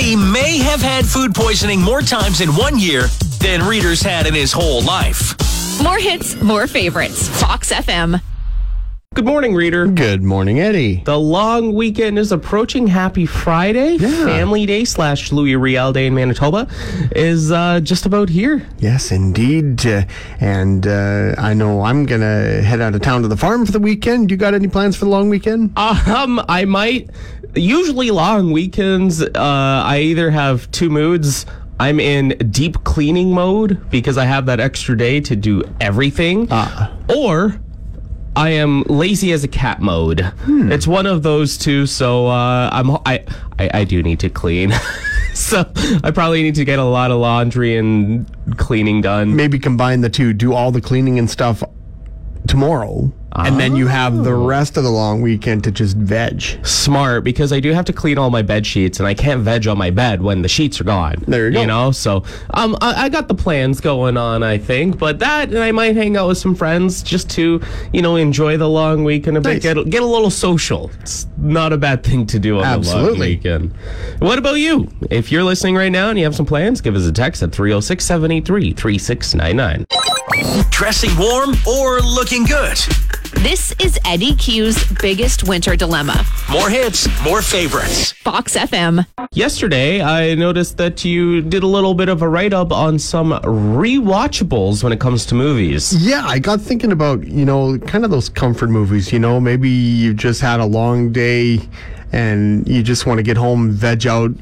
Eddie may have had food poisoning more times in one year than Reader's had in his whole life. More hits, more favorites. Fox FM. Good morning, reader. Good morning, Eddie. The long weekend is approaching. Happy Friday. Yeah. Family Day slash Louis Riel Day in Manitoba is uh, just about here. Yes, indeed. Uh, and uh, I know I'm going to head out of town to the farm for the weekend. You got any plans for the long weekend? Um, I might. Usually, long weekends, uh, I either have two moods. I'm in deep cleaning mode because I have that extra day to do everything, Ah. or I am lazy as a cat mode. Hmm. It's one of those two. So uh, I'm I, I I do need to clean. so I probably need to get a lot of laundry and cleaning done. Maybe combine the two, do all the cleaning and stuff tomorrow. And then you have the rest of the long weekend to just veg. smart because I do have to clean all my bed sheets and I can't veg on my bed when the sheets are gone. There you go. You know, so um, I, I got the plans going on, I think, but that and I might hang out with some friends just to you know enjoy the long weekend a bit, Nice. get get a little social. It's not a bad thing to do on the long Absolutely. weekend. What about you? If you're listening right now and you have some plans, give us a text at 306 783 3699. Dressing warm or looking good? This is Eddie Q's biggest winter dilemma. More hits, more favorites. Fox FM. Yesterday, I noticed that you did a little bit of a write up on some rewatchables when it comes to movies. Yeah, I got thinking about, you know, kind of those comfort movies. You know, maybe you just had a long day and you just want to get home, veg out.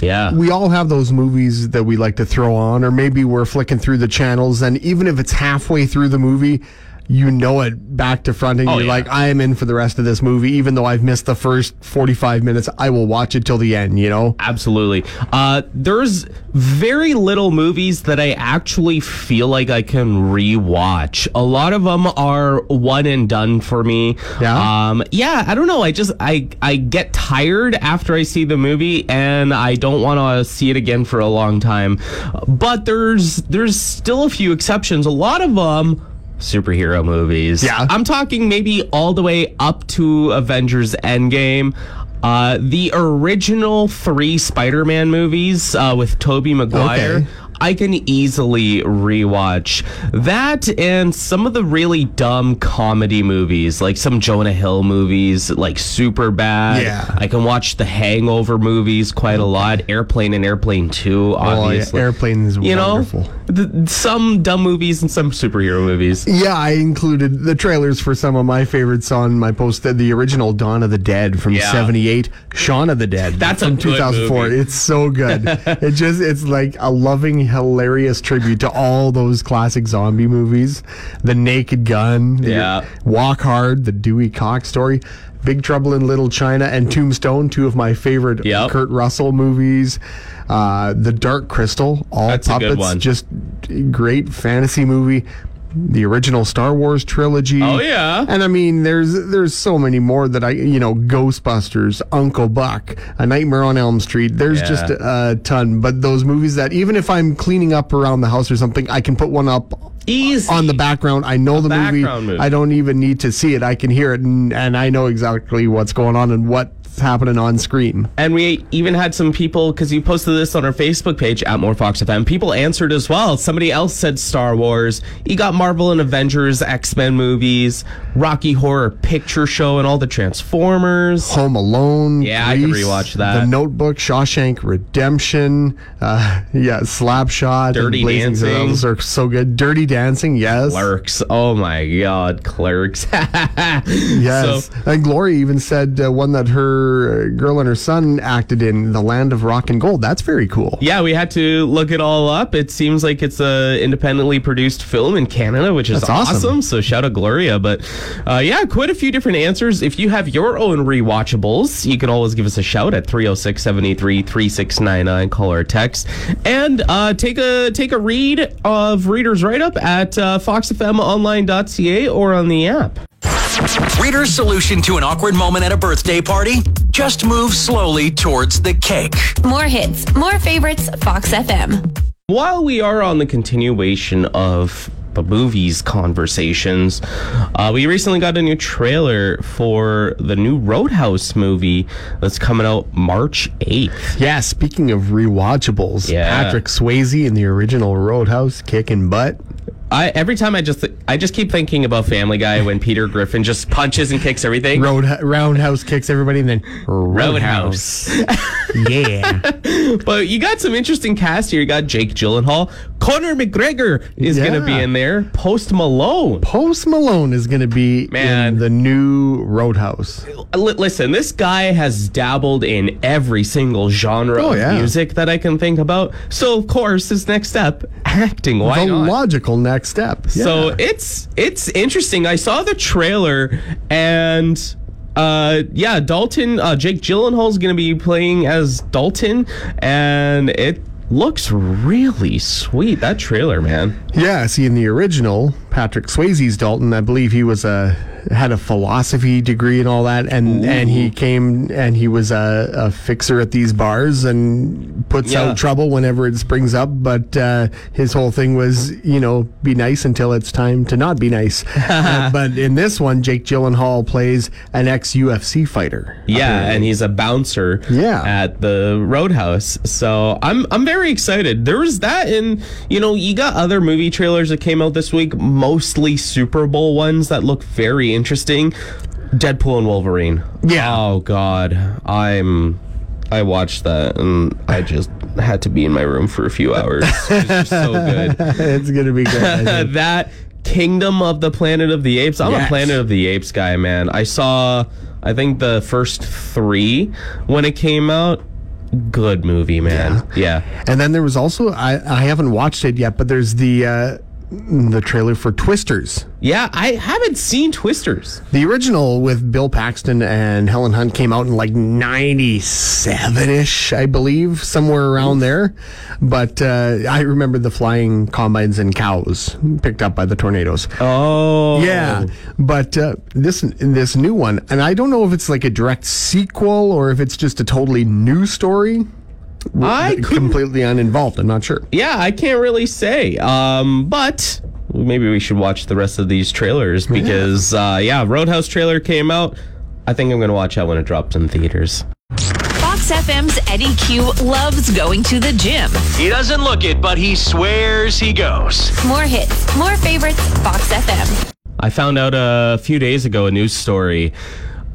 Yeah. We all have those movies that we like to throw on, or maybe we're flicking through the channels, and even if it's halfway through the movie, you know it back to front, and Oh, you're yeah. like, I am in for the rest of this movie, even though I've missed the first 45 minutes. I will watch it till the end, you know? Absolutely. Uh, there's very little movies that I actually feel like I can rewatch. A lot of them are one and done for me. Yeah? Um, yeah. I don't know. I just I I get tired after I see the movie, and I don't want to see it again for a long time. But there's there's still a few exceptions. A lot of them. Superhero movies. Yeah. I'm talking maybe all the way up to Avengers Endgame. Uh, the original three Spider-Man movies uh, with Tobey Maguire. Okay. I can easily rewatch that and some of the really dumb comedy movies, like some Jonah Hill movies, like Super Bad. Yeah. I can watch the Hangover movies quite a lot. Airplane and Airplane Two, Oh, yeah, obviously. Airplane is you know, wonderful. th- some dumb movies and some superhero movies. Yeah, I included the trailers for some of my favorites on my post. The original Dawn of the Dead from Yeah. '78, Shaun of the Dead. That's a from good 2004. movie. It's so good. it just it's like a loving, hilarious tribute to all those classic zombie movies. The Naked Gun. Yeah. Walk Hard. The Dewey Cox story. Big Trouble in Little China and Tombstone, two of my favorite Yep. Kurt Russell movies. Uh, the Dark Crystal, all That's puppets, just great fantasy movie. The original Star Wars trilogy. Oh, yeah. And I mean, there's there's so many more that I you know Ghostbusters, Uncle Buck, A Nightmare on Elm Street. There's Yeah. just a ton. But those movies that even if I'm cleaning up around the house or something, I can put one up Easy. on the background. I know the movie. movie. I don't even need to see it. I can hear it, and, and I know exactly what's going on and what's happening on screen. And we even had some people because you posted this on our Facebook page at More Fox FM. People answered as well. Somebody else said Star Wars. You got Marvel and Avengers, X Men movies, Rocky Horror Picture Show, and all the Transformers. Home Alone. Yeah, I can Grease, rewatch that. The Notebook, Shawshank Redemption. Uh, yeah, Slapshot. Dirty Dancing. Saddles are so good. Dirty Dancing, yes. Clerks. Oh my God, Clerks. Yes. So, and Gloria even said uh, one that her her girl and her son acted in The Land of Rock and Gold. That's very cool. Yeah, we had to look it all up. It seems like it's a independently produced film in Canada, which is That's awesome. awesome. So shout out Gloria. But uh, yeah, quite a few different answers. If you have your own rewatchables, you can always give us a shout at 306 783 3699. Call or text. And uh, take a take a read of Reader's Write Up at uh, foxfmonline.ca or on the app. Reader's solution to an awkward moment at a birthday party? Just move slowly towards the cake. More hits, more favorites, Fox FM. While we are on the continuation of the movies conversations, uh, we recently got a new trailer for the new Roadhouse movie that's coming out March 8th. Yeah, speaking of rewatchables, Yeah. Patrick Swayze in the original Roadhouse kicking butt. I every time I just I just keep thinking about Family Guy when Peter Griffin just punches and kicks everything. Road Roundhouse kicks everybody, and then Roadhouse. yeah. but you got some interesting cast here. You got Jake Gyllenhaal, Conor McGregor is going to be in there, Post Malone. Post Malone is going to be Man. in the new Roadhouse. Li- listen, this guy has dabbled in every single genre Oh, of yeah. music that I can think about. So, of course, his next step, acting. Why the not? logical next step. So it's it's interesting. I saw the trailer and. Uh yeah, Dalton. Uh, Jake Gyllenhaal's gonna be playing as Dalton, and it looks really sweet. That trailer, man. Yeah, see, in the original, Patrick Swayze's Dalton, I believe he was a had a philosophy degree and all that, and and he came and he was a, a fixer at these bars and puts Yeah. out trouble whenever it springs up. But uh, his whole thing was, you know, be nice until it's time to not be nice. Uh, but in this one, Jake Gyllenhaal plays an ex UFC fighter. Yeah, and he's a bouncer Yeah. at the Roadhouse. So I'm I'm very excited. There was that and you know, you got other movie trailers that came out this week, mostly Super Bowl ones that look very interesting. Deadpool and Wolverine. Yeah. Oh god. I'm I watched that and I just had to be in my room for a few hours. It was just so good. it's gonna be good. That Kingdom of the Planet of the Apes. I'm a Planet of the Apes guy, man. I saw, I think the first three when it came out. Good movie, man. Yeah. And then there was also I, I haven't watched it yet, but there's the uh, the trailer for Twisters. yeah, I haven't seen Twisters. The original with Bill Paxton and Helen Hunt came out in like 97 ish, I believe, somewhere around there. But uh, I remember the flying combines and cows picked up by the tornadoes. Oh, Yeah, but uh, this this new one, and I don't know if it's like a direct sequel or if it's just a totally new story. I couldn't completely uninvolved. I'm not sure. Yeah, I can't really say. Um, but maybe we should watch the rest of these trailers because, uh, yeah, Roadhouse trailer came out. I think I'm going to watch that when it drops in theaters. Fox FM's Eddie Q loves going to the gym. He doesn't look it, but he swears he goes. More hits, more favorites, Fox FM. I found out a few days ago a news story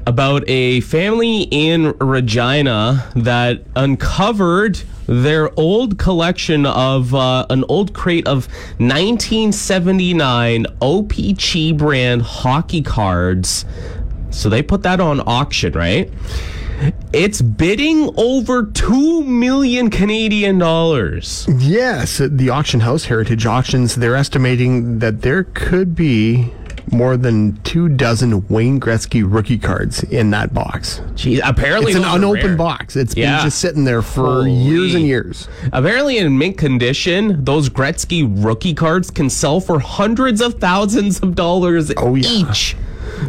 about a family in Regina that uncovered their old collection of uh, an old crate of 1979 OPC brand hockey cards. So they put that on auction, right? It's bidding over 2 million Canadian dollars. Yes, the auction house, Heritage Auctions, they're estimating that there could be more than two dozen Wayne Gretzky rookie cards in that box. Jeez, apparently It's an unopened box. It's Yeah. been just sitting there for Holy. years and years. Apparently, in mint condition, those Gretzky rookie cards can sell for hundreds of thousands of dollars Oh, yeah. each.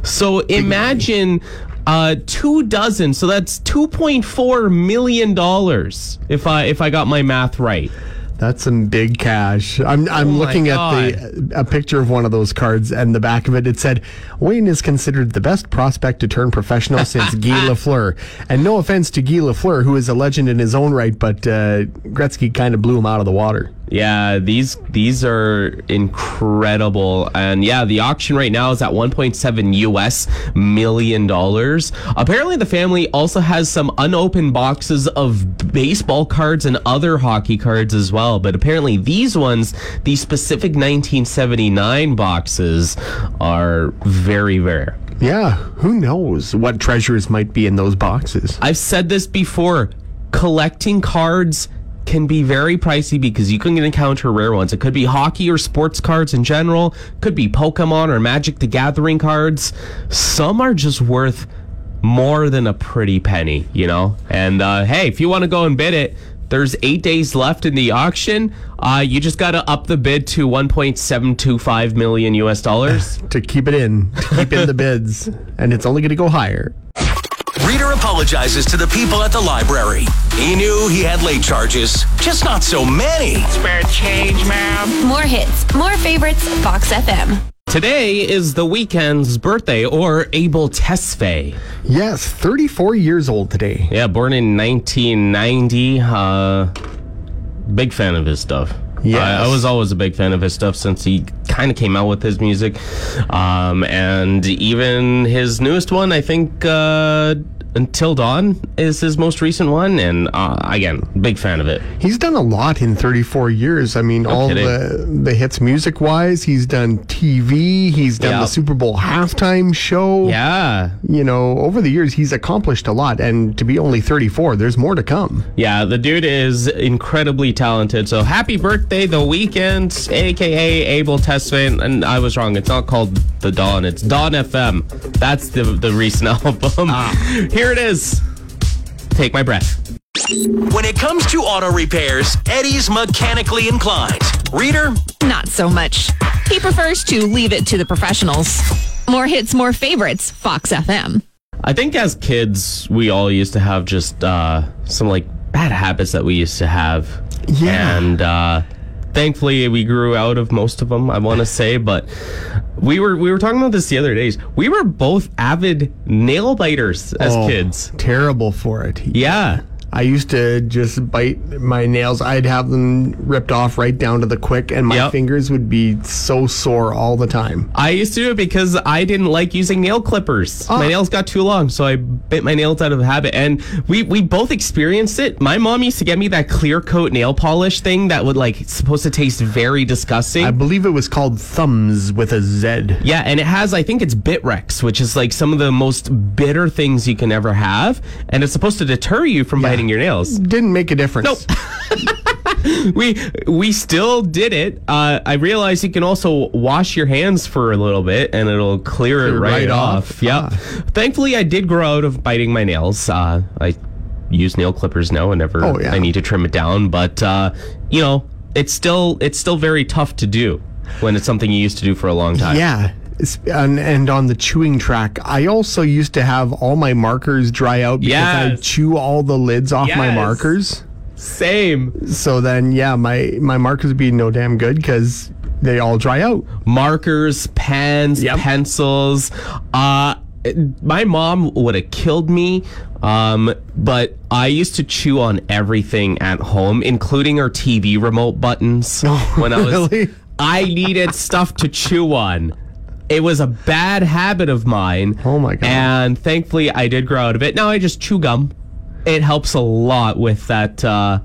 So imagine uh, two dozen. So that's two point four million dollars. If I if I got my math right. That's some big cash. I'm I'm Oh looking at the a picture of one of those cards, and the back of it it said Wayne is considered the best prospect to turn professional since Guy Lafleur. And no offense to Guy Lafleur, who is a legend in his own right, but uh, Gretzky kind of blew him out of the water. Yeah, these these are incredible, and yeah, the auction right now is at 1.7 US million dollars. Apparently, the family also has some unopened boxes of baseball cards and other hockey cards as well. But apparently, these ones, these specific 1979 boxes, are very rare. Yeah, who knows what treasures might be in those boxes? I've said this before. Collecting cards can be very pricey because you can encounter rare ones. It could be hockey or sports cards in general, could be Pokemon or Magic the Gathering cards. Some are just worth more than a pretty penny, you know? And uh, hey, if you want to go and bid it, there's eight days left in the auction. Uh, you just got to up the bid to 1.725 million US dollars. To keep it in, to keep in the bids, and it's only going to go higher. Reader apologizes to the people at the library. He knew he had late charges, just not so many. Spare change, ma'am. More hits, more favorites, Fox FM. Today is the Weeknd's birthday, or Abel Tesfaye. Yes, 34 years old today. Yeah, born in 1990. Uh, big fan of his stuff. Yeah, I, I was always a big fan of his stuff since he kind of came out with his music. Um, and even his newest one, I think, uh, Until Dawn is his most recent one. And uh, again, big fan of it. He's done a lot in 34 years. I mean, all kidding. the the hits music wise. He's done TV. He's done Yeah. the Super Bowl halftime show. Yeah. You know, over the years, he's accomplished a lot. And to be only 34, there's more to come. Yeah, the dude is incredibly talented. So happy birthday, The Weeknd, aka Abel Tesfaye. And I was wrong. It's not called The Dawn. It's Dawn FM. That's the the recent album. Here it is. Take my breath. When it comes to auto repairs, Eddie's mechanically inclined. Reader, Not so much. He prefers to leave it to the professionals. More hits, more favorites, Fox FM. I think as kids, we all used to have just uh, some like bad habits that we used to have. Yeah. And uh, thankfully, we grew out of most of them. I want to say, but we were we were talking about this the other days. We were both avid nail biters as Oh, kids. Terrible for it. Yeah. I used to just bite my nails. I'd have them ripped off right down to the quick, and my Yep. fingers would be so sore all the time. I used to do it because I didn't like using nail clippers. My ah. nails got too long, so I bit my nails out of habit. And we we both experienced it. My mom used to get me that clear coat nail polish thing that would like supposed to taste very disgusting. I believe it was called Thumbs with a Z. yeah, and it has I think it's Bitrex, which is like some of the most bitter things you can ever have, and it's supposed to deter you from biting your nails. Didn't make a difference. Nope. we we still did it. Uh, I realized you can also wash your hands for a little bit, and it'll clear it right, right off. off. Yep. Ah. Thankfully, I did grow out of biting my nails. Uh, I use nail clippers now whenever Oh, yeah. I need to trim it down. But uh, you know, it's still it's still very tough to do when it's something you used to do for a long time. Yeah. And, and on the chewing track, I also used to have all my markers dry out because I chew all the lids off my markers. Same. So then, yeah, my, my markers would be no damn good because they all dry out. markers, pens, Yep. pencils. Uh, my mom would have killed me. Um, but I used to chew on everything at home, including our TV remote buttons. when I was, really? I needed stuff to chew on. It was a bad habit of mine. Oh my God. And thankfully, I did grow out of it. Now I just chew gum. It helps a lot with that. Uh,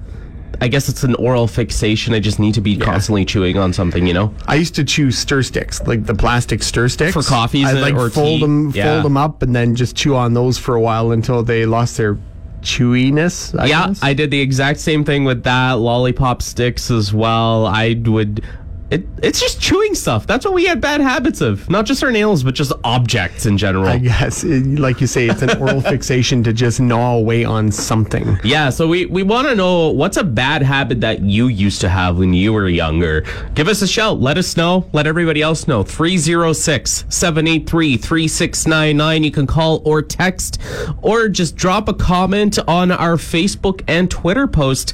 I guess it's an oral fixation. I just need to be constantly chewing on something, you know? I used to chew stir sticks, like the plastic stir sticks For coffees I'd like or fold tea? them, Yeah. fold them up, and then just chew on those for a while until they lost their chewiness. I yeah, guess. I did the exact same thing with that. Lollipop sticks as well. I would. It, it's just chewing stuff. That's what we had bad habits of. Not just our nails, but just objects in general. I guess, it- like you say, it's an oral fixation to just gnaw away on something. Yeah, so we, we want to know what's a bad habit that you used to have when you were younger. Give us a shout. Let us know. Let everybody else know. 306 783 3699. You can call or text or just drop a comment on our Facebook and Twitter post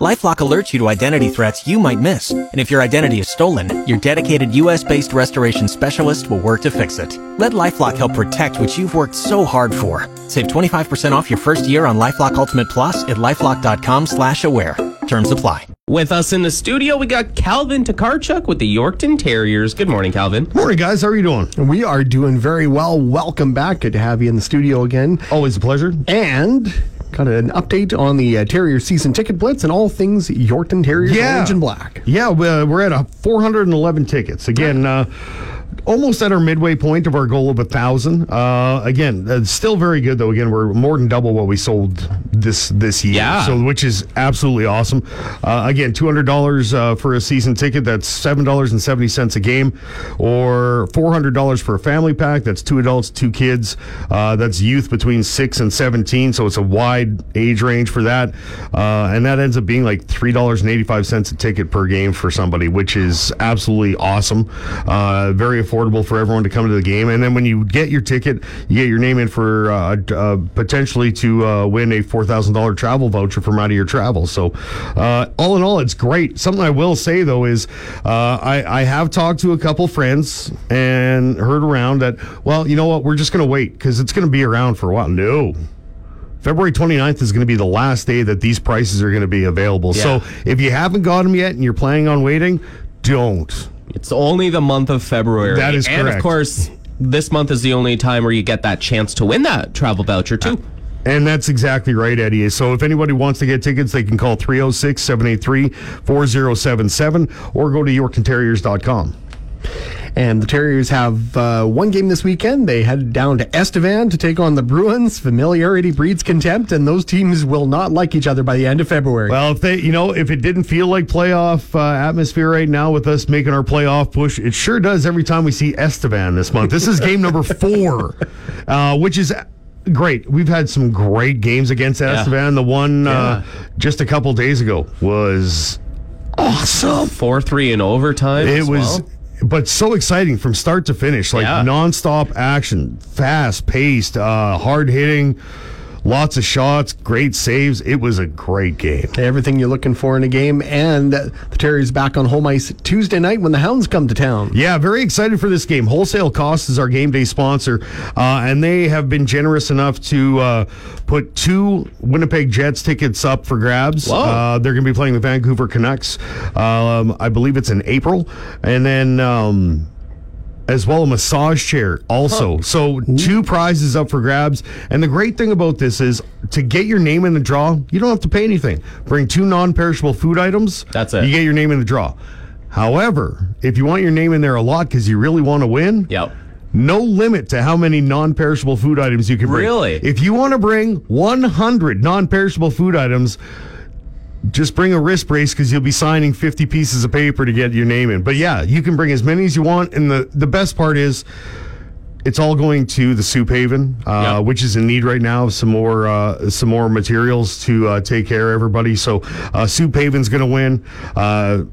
LifeLock alerts you to identity threats you might miss. And if your identity is stolen, your dedicated US-based restoration specialist will work to fix it. Let LifeLock help protect what you've worked so hard for. Save 25% off your first year on LifeLock Ultimate Plus at LifeLock.com slash aware. Terms apply. With us in the studio, we got Calvin Takarchuk with the Yorkton Terriers. Good morning, Calvin. Morning, guys. How are you doing? We are doing very well. Welcome back. Good to have you in the studio again. Always a pleasure. And got an update on the uh, Terrier season ticket blitz and all things Yorkton Terriers Yeah. orange and black. Yeah, we're we're at a 411 tickets. Again, uh, almost at our midway point of our goal of a thousand. Uh, again, uh, still very good though. Again, we're more than double what we sold this this year. Yeah. So which is absolutely awesome. Uh, again, two hundred dollars uh, for a season ticket. That's seven dollars and seventy cents a game, or four hundred dollars for a family pack. That's two adults, two kids. Uh, that's youth between six and seventeen. So it's a wide age range for that, uh, and that ends up being like three dollars and eighty five cents a ticket per game for somebody, which is absolutely awesome. Uh, very affordable for everyone to come to the game. And then when you get your ticket, you get your name in for uh, uh, potentially to uh, win a four thousand dollar travel voucher from out of your travel. So uh, all in all, it's great. Something I will say though is uh, I, I have talked to a couple friends and heard around that well, you know what, we're just going to wait because it's going to be around for a while. No. February 29th is going to be the last day that these prices are going to be available. Yeah. So if you haven't got them yet and you're planning on waiting, don't. It's only the month of February. That is And of course, this month is the only time where you get that chance to win that travel voucher, too. Uh, and that's exactly right, Eddie. So if anybody wants to get tickets, they can call 306 783 4077 or go to yorktonterriers.com. And the Terriers have uh, one game this weekend. They head down to Estevan to take on the Bruins. Familiarity breeds contempt, and those teams will not like each other by the end of February. Well, if they, you know, if it didn't feel like playoff uh, atmosphere right now with us making our playoff push, it sure does every time we see Estevan this month. This is game number four, uh, which is great. We've had some great games against Estevan. The one uh, just a couple days ago was awesome. 4 3 in overtime. It as was, well. But so exciting from start to finish, like Yeah. nonstop action, fast paced, uh, hard hitting, lots of shots, great saves. It was a great game. Everything you're looking for in a game, and the Terriers back on home ice Tuesday night when the Hounds come to town. Yeah, very excited for this game. Wholesale Cost is our game day sponsor, uh, and they have been generous enough to uh, put two Winnipeg Jets tickets up for grabs. Uh, they're going to be playing the Vancouver Canucks. Um, I believe it's in April, and then. Um, as well a massage chair also so two prizes up for grabs and the great thing about this is to get your name in the draw you don't have to pay anything bring two non-perishable food items That's it. you get your name in the draw however if you want your name in there a lot because you really want to win Yep. no limit to how many non-perishable food items you can bring. Really? If you want to bring 100 non-perishable food items, just bring a wrist brace because you'll be signing 50 pieces of paper to get your name in. But yeah, you can bring as many as you want. And the, the best part is, it's all going to the Soup Haven, uh, which is in need right now of some more uh, some more materials to uh, take care of everybody. So uh, Soup Haven's going to win. Uh,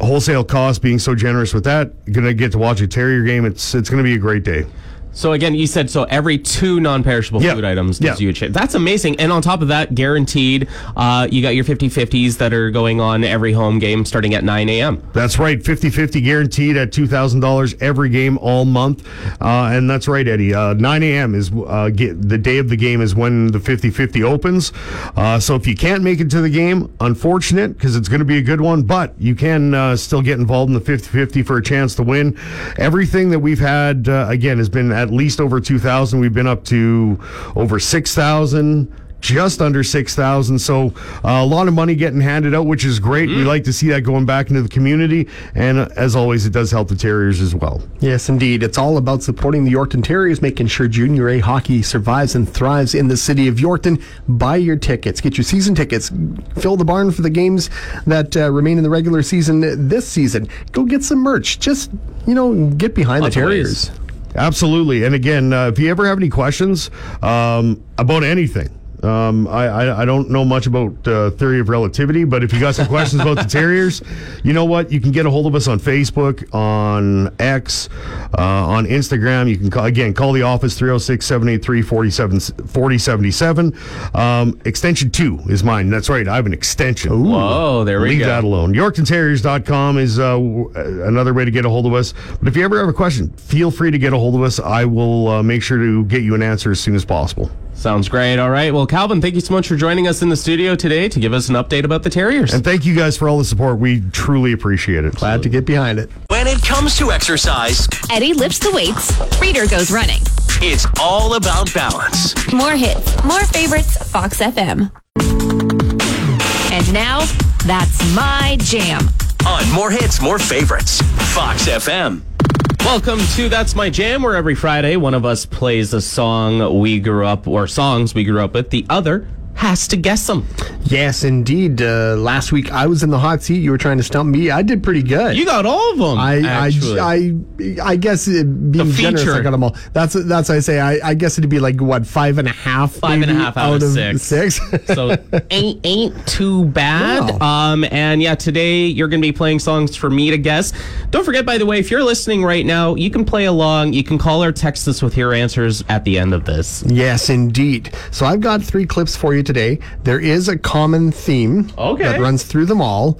wholesale cost being so generous with that, going to get to watch a Terrier game. It's it's going to be a great day. So again, you said so every two non-perishable Yeah. food items gives Yeah. you a chance. That's amazing. And on top of that, guaranteed, uh, you got your 50-50s that are going on every home game starting at 9 a.m. That's right, 50-50 guaranteed at $2,000 every game all month. Uh, and that's right, Eddie. Uh, 9 a.m. is uh, get, the day of the game is when the 50-50 opens. Uh, so if you can't make it to the game, unfortunate because it's going to be a good one, but you can uh, still get involved in the 50-50 for a chance to win. Everything that we've had, uh, again, has been at least over 2,000. We've been up to over 6,000 just under 6,000. So uh, a lot of money getting handed out, which is great. We like to see that going back into the community. And uh, as always, it does help the Terriers as well. Yes, indeed. It's all about supporting the Yorkton Terriers, making sure Junior A hockey survives and thrives in the city of Yorkton. Buy your tickets, get your season tickets, fill the barn for the games that uh, remain in the regular season this season. Go get some merch. Just, you know, get behind Lots the. Terriers. Absolutely. And again, uh, if you ever have any questions um, about anything, um, I, I, I don't know much about uh, theory of relativity, but if you got some questions about the Terriers, you know what? You can get a hold of us on Facebook, on X, uh, on Instagram. You can call, again call the office 306 783 4077. Um, extension 2 is mine. That's right. I have an extension. Whoa, there we Leave go. Leave that alone. YorktonTerriers.com is uh, w- uh, another way to get a hold of us. But if you ever have a question, feel free to get a hold of us. I will uh, make sure to get you an answer as soon as possible. Sounds great. All right. Well, Calvin, thank you so much for joining us in the studio today to give us an update about the Terriers. And thank you guys for all the support. We truly appreciate it. Glad to get behind it. When it comes to exercise, Eddie lifts the weights. Reader goes running. it's all about balance. More hits, more favorites, Fox FM. And now, that's my jam. On More Hits, More Favorites. Fox FM. Welcome to That's My Jam, where every Friday one of us plays a song we grew up, or songs we grew up with. The other has to guess them. Yes, indeed. Uh, last week I was in the hot seat. You were trying to stump me. I did pretty good. You got all of them. I. I, I, I guess uh, being generous. I got them all. That's that's what I say. I, I guess it'd be like what five and a half, Five and a half out of six. six. so ain't ain't too bad. No. Um, and yeah, today you're gonna be playing songs for me to guess. Don't forget, by the way, if you're listening right now, you can play along. You can call or text us with your answers at the end of this. yes, indeed. So I've got three clips for you today. There is a common theme Okay. that runs through them all.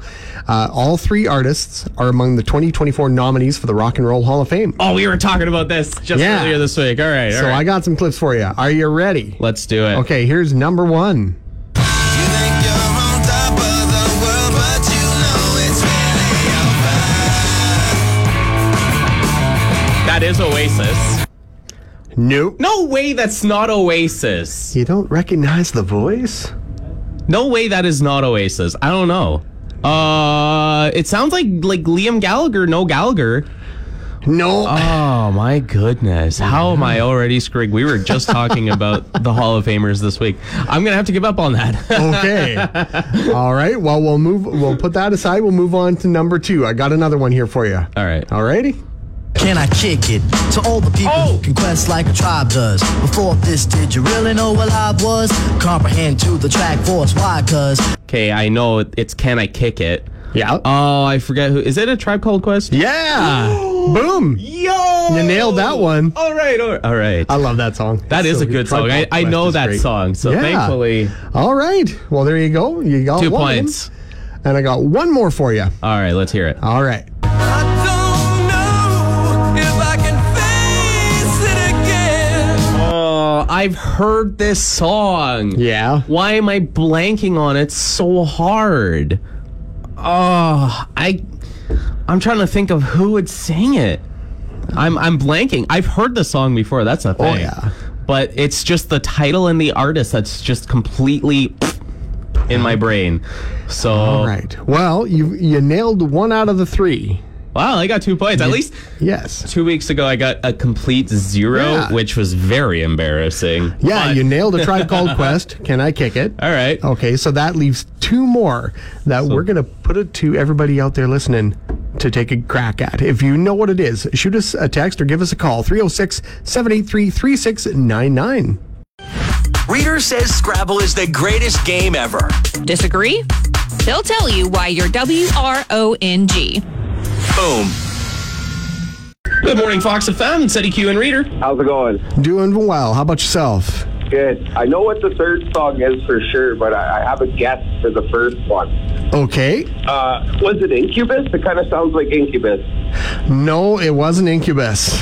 Uh, all three artists are among the 2024 nominees for the Rock and Roll Hall of Fame. Oh, we were talking about this just Yeah. earlier this week. All right, all so right. I got some clips for you. Are you ready? Let's do it. Okay, here's number one. That is Oasis. Nope. No way that's not Oasis. You don't recognize the voice? No way that is not Oasis. I don't know. Uh, it sounds like like Liam Gallagher, no Gallagher. No. Oh my goodness. How am I already screwed? We were just talking about the Hall of Famers this week. I'm going to have to give up on that. Okay. All right. Well, we'll move. We'll put that aside. We'll move on to number two. I got another one here for you. All right. All righty. Can I kick it to all the people who oh. can quest like a tribe does? Before this, did you really know what I was? Comprehend to the track force, why? Cause Okay, I know it's Can I Kick It? Yeah. Oh, I forget who. Is it a Tribe Called Quest? yeah. Boom. Yo! You nailed that one. All right, all right. All right. I love that song. That It's is so a good song. I, I know that great. song, so Yeah. thankfully, All right. Well, there you go. You got two one. points. And I got one more for you. All right, let's hear it. All right. I've heard this song. Yeah. Why am I blanking on it so hard? Oh, I I'm trying to think of who would sing it. I'm I'm blanking. I've heard the song before. That's a oh, thing. Oh, yeah. But it's just the title and the artist that's just completely in my brain. So All right. Well, you you nailed one out of the three. Wow, I got two points. At least Yes. two weeks ago, I got a complete zero, Yeah. which was very embarrassing. Yeah, But- you nailed a tribe called Quest. Can I kick it? All right. Okay, so that leaves two more that we're going to put it to everybody out there listening to take a crack at. If you know what it is, shoot us a text or give us a call 306 783 3699. Reader says Scrabble is the greatest game ever. Disagree? They'll tell you why you're W R O N G. Boom. Good morning, Fox FM. It's Eddie Q and Reader. How's it going? Doing well. How about yourself? Good. I know what the third song is for sure, but I, I have a guess for the first one. Okay. Uh, was it Incubus? It kind of sounds like Incubus. No, it wasn't Incubus.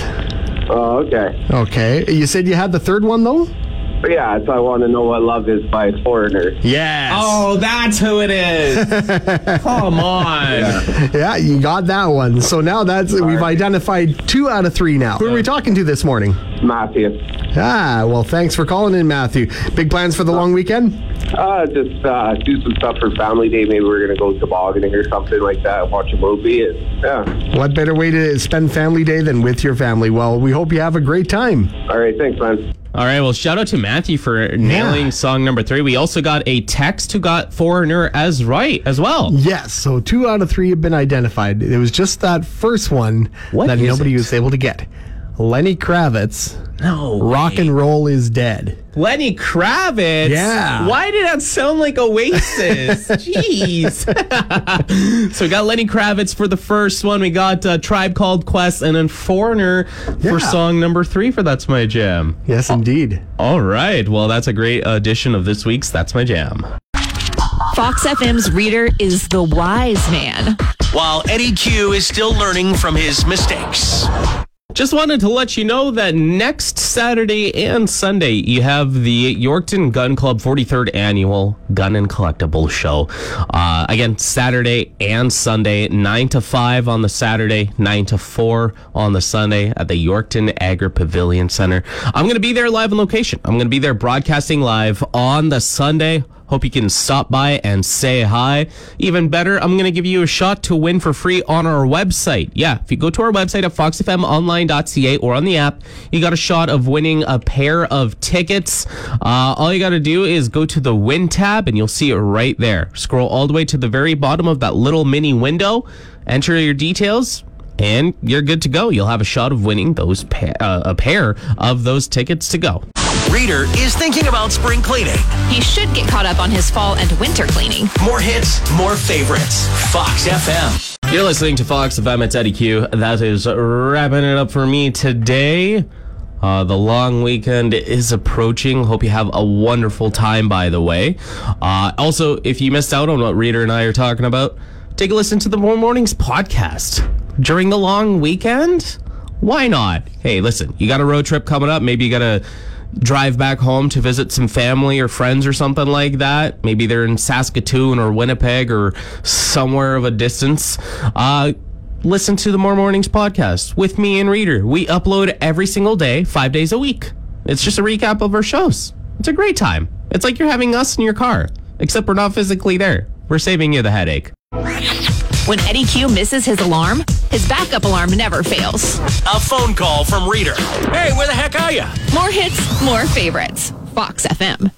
Oh, okay. Okay. You said you had the third one, though? But yeah, so I want to know what love is by a Foreigner. Yes. Oh, that's who it is. Come on. Yeah, you got that one. So now that's we've identified two out of three now. Who are we talking to this morning? Matthew. Ah, well, thanks for calling in, Matthew. Big plans for the long weekend? Uh, just uh, do some stuff for Family Day. Maybe we're going to go tobogganing or something like that, watch a movie. And, yeah. What better way to spend family day than with your family? Well, we hope you have a great time. All right, thanks, man. All right. Well, shout out to Matthew for nailing song number three. We also got a text who got Foreigner as right as well. Yes, so two out of three have been identified. It was just that first one What that nobody it? was able to get. Lenny Kravitz, No. Rock and Roll is Dead. Lenny Kravitz. Yeah. Why did that sound like Oasis? Jeez. so we got Lenny Kravitz for the first one. We got uh, Tribe Called Quest and then Foreigner Yeah. for song number three for That's My Jam. Yes, indeed. All right. Well, that's a great edition of this week's That's My Jam. Fox FM's reader is the wise man. While Eddie Q is still learning from his mistakes. Just wanted to let you know that next Saturday and Sunday, you have the Yorkton Gun Club 43rd Annual Gun and Collectible Show. Uh, again, Saturday and Sunday, 9 to 5 on the Saturday, 9 to 4 on the Sunday at the Yorkton Agri Pavilion Center. I'm going to be there live on location. I'm going to be there broadcasting live on the Sunday. Hope you can stop by and say hi. Even better, I'm going to give you a shot to win for free on our website. Yeah, if you go to our website at foxfmonline.ca or on the app, you got a shot of winning a pair of tickets. Uh, all you got to do is go to the win tab and you'll see it right there. Scroll all the way to the very bottom of that little mini window, enter your details, and you're good to go. You'll have a shot of winning those pa- uh, a pair of those tickets to go. Reader is thinking about spring cleaning. He should get caught up on his fall and winter cleaning. More hits, more favorites. Fox FM. You're listening to Fox FM. It's Eddie Q. That is wrapping it up for me today. Uh, the long weekend is approaching. Hope you have a wonderful time, by the way. Uh, also, if you missed out on what Reader and I are talking about, take a listen to the More Mornings podcast during the long weekend. Why not? Hey, listen, you got a road trip coming up. Maybe you got to drive back home to visit some family or friends or something like that. Maybe they're in Saskatoon or Winnipeg or somewhere of a distance. Uh, listen to the More Mornings podcast with me and Reader. We upload every single day, five days a week. It's just a recap of our shows. It's a great time. It's like you're having us in your car, except we're not physically there. We're saving you the headache. When Eddie Q misses his alarm, his backup alarm never fails. A phone call from Reader. Hey, where the heck are you? More hits, more favorites. Fox FM.